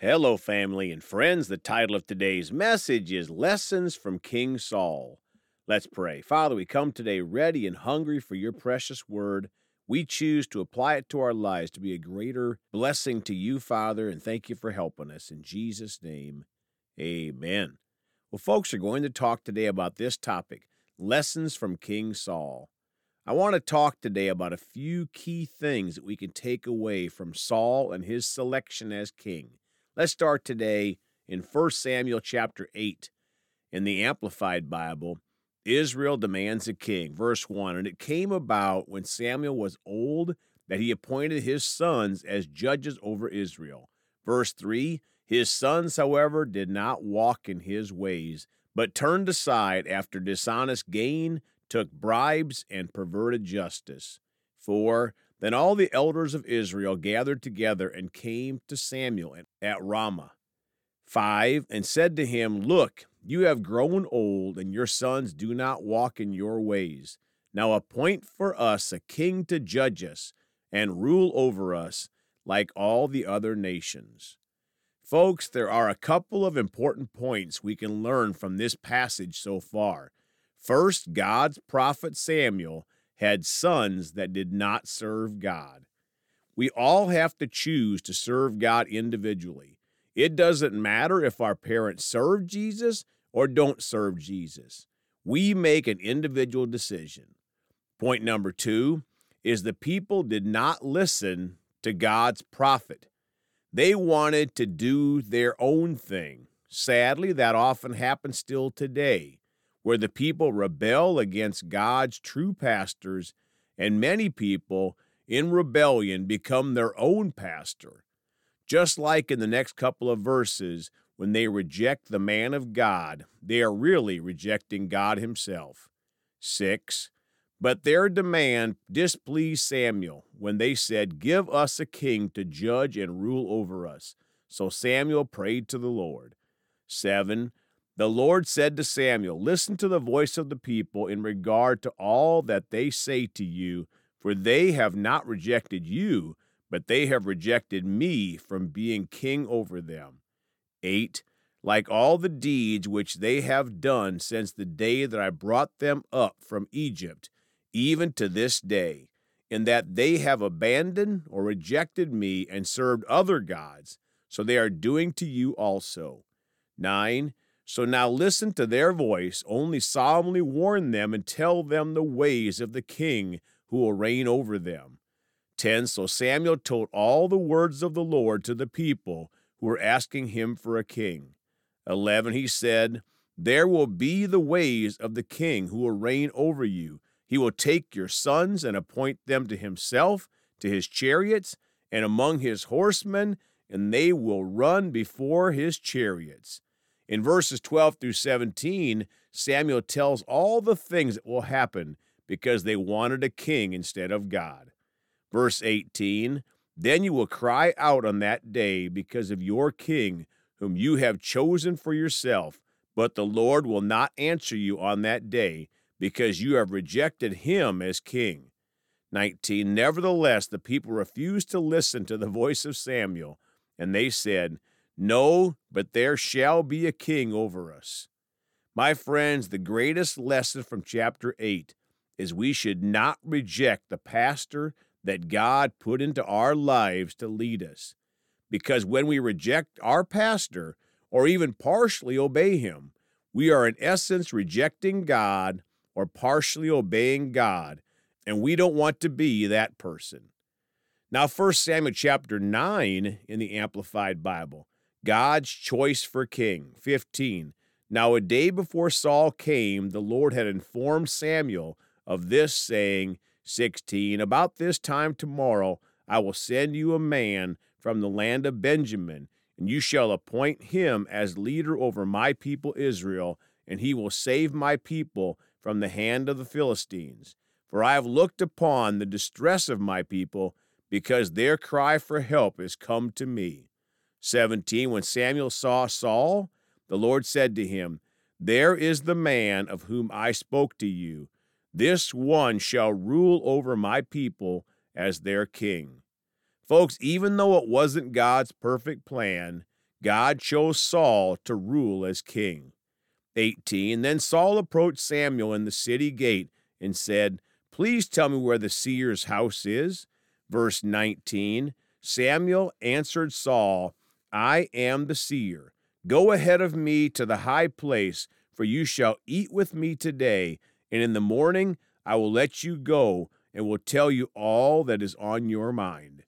Hello, family and friends. The title of today's message is Lessons from King Saul. Let's pray. Father, we come today ready and hungry for your precious word. We choose to apply it to our lives to be a greater blessing to you, Father, and thank you for helping us. In Jesus' name, amen. Well, folks are going to talk today about this topic lessons from King Saul. I want to talk today about a few key things that we can take away from Saul and his selection as king. Let's start today in 1 Samuel chapter 8 in the Amplified Bible. Israel demands a king. Verse 1 And it came about when Samuel was old that he appointed his sons as judges over Israel. Verse 3 His sons, however, did not walk in his ways, but turned aside after dishonest gain, took bribes, and perverted justice. 4 then all the elders of Israel gathered together and came to Samuel at Ramah. 5 And said to him, Look, you have grown old, and your sons do not walk in your ways. Now appoint for us a king to judge us and rule over us like all the other nations. Folks, there are a couple of important points we can learn from this passage so far. First, God's prophet Samuel had sons that did not serve God. We all have to choose to serve God individually. It doesn't matter if our parents serve Jesus or don't serve Jesus. We make an individual decision. Point number two is the people did not listen to God's prophet. They wanted to do their own thing. Sadly, that often happens still today where the people rebel against God's true pastors, and many people in rebellion become their own pastor. Just like in the next couple of verses, when they reject the man of God, they are really rejecting God Himself. 6. But their demand displeased Samuel when they said, Give us a king to judge and rule over us. So Samuel prayed to the Lord. 7. The Lord said to Samuel, Listen to the voice of the people in regard to all that they say to you, for they have not rejected you, but they have rejected me from being king over them. 8. Like all the deeds which they have done since the day that I brought them up from Egypt, even to this day, in that they have abandoned or rejected me and served other gods, so they are doing to you also. 9 so now listen to their voice, only solemnly warn them and tell them the ways of the king who will reign over them. 10. So Samuel told all the words of the Lord to the people who were asking him for a king. 11. He said, There will be the ways of the king who will reign over you. He will take your sons and appoint them to himself, to his chariots, and among his horsemen, and they will run before his chariots. In verses 12 through 17, Samuel tells all the things that will happen because they wanted a king instead of God. Verse 18 Then you will cry out on that day because of your king, whom you have chosen for yourself, but the Lord will not answer you on that day because you have rejected him as king. 19 Nevertheless, the people refused to listen to the voice of Samuel, and they said, no, but there shall be a king over us. My friends, the greatest lesson from chapter 8 is we should not reject the pastor that God put into our lives to lead us. Because when we reject our pastor, or even partially obey him, we are in essence rejecting God or partially obeying God, and we don't want to be that person. Now, 1 Samuel chapter 9 in the Amplified Bible God's choice for king. 15. Now, a day before Saul came, the Lord had informed Samuel of this, saying, 16. About this time tomorrow, I will send you a man from the land of Benjamin, and you shall appoint him as leader over my people Israel, and he will save my people from the hand of the Philistines. For I have looked upon the distress of my people, because their cry for help is come to me. 17 When Samuel saw Saul, the Lord said to him, There is the man of whom I spoke to you. This one shall rule over my people as their king. Folks, even though it wasn't God's perfect plan, God chose Saul to rule as king. 18. Then Saul approached Samuel in the city gate and said, Please tell me where the seer's house is. Verse 19 Samuel answered Saul, I am the seer. Go ahead of me to the high place, for you shall eat with me today, and in the morning I will let you go and will tell you all that is on your mind.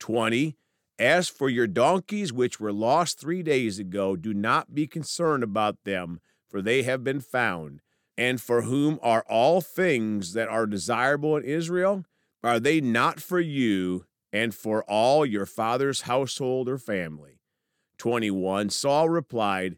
20. As for your donkeys, which were lost three days ago, do not be concerned about them, for they have been found. And for whom are all things that are desirable in Israel? Are they not for you and for all your father's household or family? 21. Saul replied,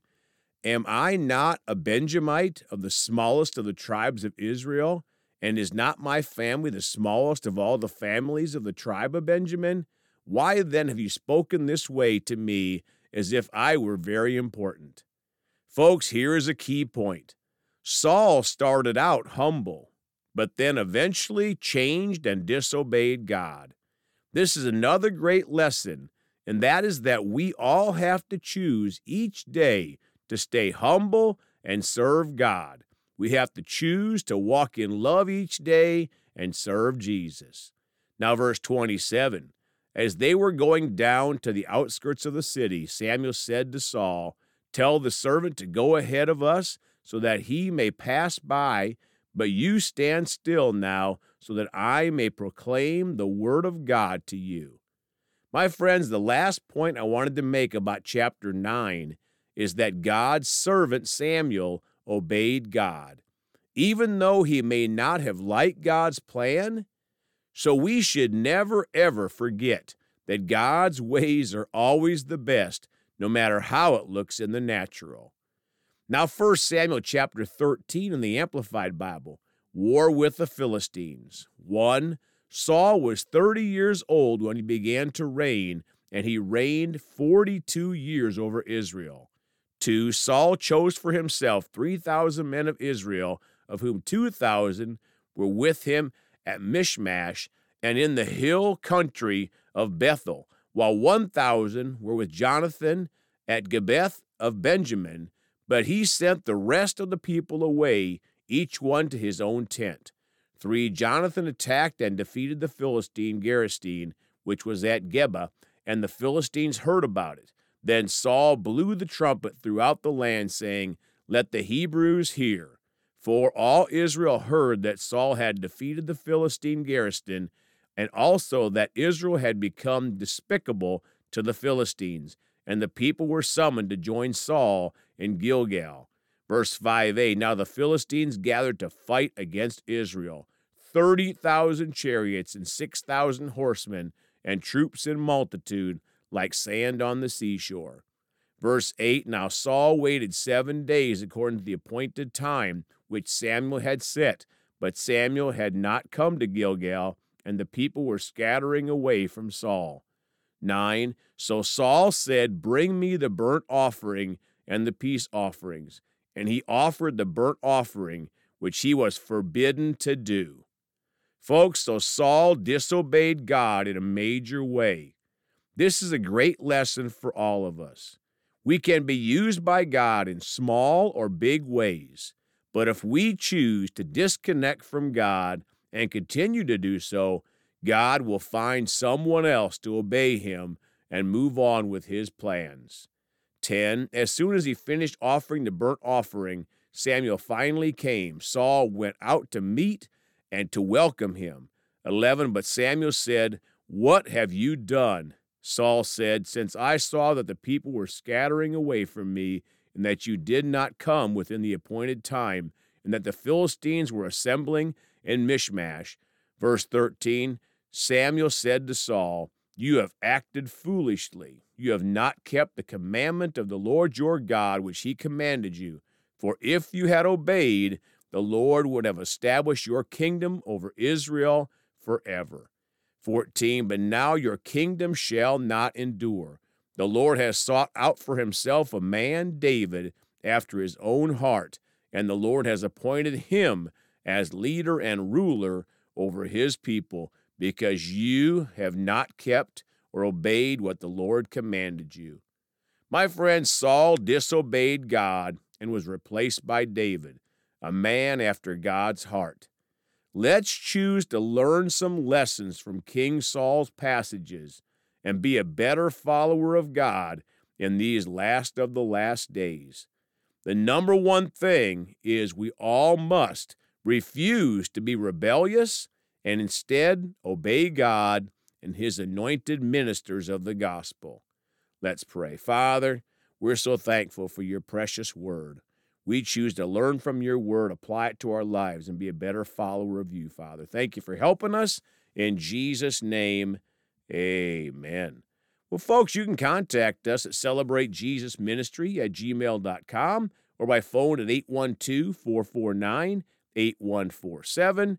Am I not a Benjamite of the smallest of the tribes of Israel? And is not my family the smallest of all the families of the tribe of Benjamin? Why then have you spoken this way to me as if I were very important? Folks, here is a key point. Saul started out humble, but then eventually changed and disobeyed God. This is another great lesson, and that is that we all have to choose each day to stay humble and serve God. We have to choose to walk in love each day and serve Jesus. Now, verse 27 As they were going down to the outskirts of the city, Samuel said to Saul, Tell the servant to go ahead of us so that he may pass by, but you stand still now so that I may proclaim the word of God to you. My friends, the last point I wanted to make about chapter 9 is that God's servant Samuel obeyed God, even though he may not have liked God's plan. So we should never ever forget that God's ways are always the best, no matter how it looks in the natural. Now, 1 Samuel chapter 13 in the Amplified Bible war with the Philistines. 1. Saul was 30 years old when he began to reign, and he reigned 42 years over Israel. 2. Saul chose for himself 3,000 men of Israel, of whom 2,000 were with him at Michmash and in the hill country of Bethel, while 1,000 were with Jonathan at Gibeah of Benjamin. But he sent the rest of the people away, each one to his own tent. 3. Jonathan attacked and defeated the Philistine garrison, which was at Geba, and the Philistines heard about it. Then Saul blew the trumpet throughout the land, saying, Let the Hebrews hear. For all Israel heard that Saul had defeated the Philistine garrison, and also that Israel had become despicable to the Philistines, and the people were summoned to join Saul in Gilgal. Verse 5a Now the Philistines gathered to fight against Israel 30,000 chariots and 6,000 horsemen, and troops in multitude like sand on the seashore. Verse 8 Now Saul waited seven days according to the appointed time which Samuel had set, but Samuel had not come to Gilgal, and the people were scattering away from Saul. 9 So Saul said, Bring me the burnt offering and the peace offerings. And he offered the burnt offering, which he was forbidden to do. Folks, so Saul disobeyed God in a major way. This is a great lesson for all of us. We can be used by God in small or big ways, but if we choose to disconnect from God and continue to do so, God will find someone else to obey him and move on with his plans. 10. As soon as he finished offering the burnt offering, Samuel finally came. Saul went out to meet and to welcome him. 11. But Samuel said, What have you done? Saul said, Since I saw that the people were scattering away from me, and that you did not come within the appointed time, and that the Philistines were assembling in Michmash. Verse 13 Samuel said to Saul, You have acted foolishly. You have not kept the commandment of the Lord your God, which he commanded you. For if you had obeyed, the Lord would have established your kingdom over Israel forever. 14 But now your kingdom shall not endure. The Lord has sought out for himself a man, David, after his own heart, and the Lord has appointed him as leader and ruler over his people, because you have not kept or obeyed what the Lord commanded you. My friend Saul disobeyed God and was replaced by David, a man after God's heart. Let's choose to learn some lessons from King Saul's passages and be a better follower of God in these last of the last days. The number one thing is we all must refuse to be rebellious and instead obey God and his anointed ministers of the gospel. Let's pray. Father, we're so thankful for your precious word. We choose to learn from your word, apply it to our lives, and be a better follower of you, Father. Thank you for helping us. In Jesus' name, amen. Well, folks, you can contact us at celebratejesusministry at gmail.com or by phone at 812 449 8147.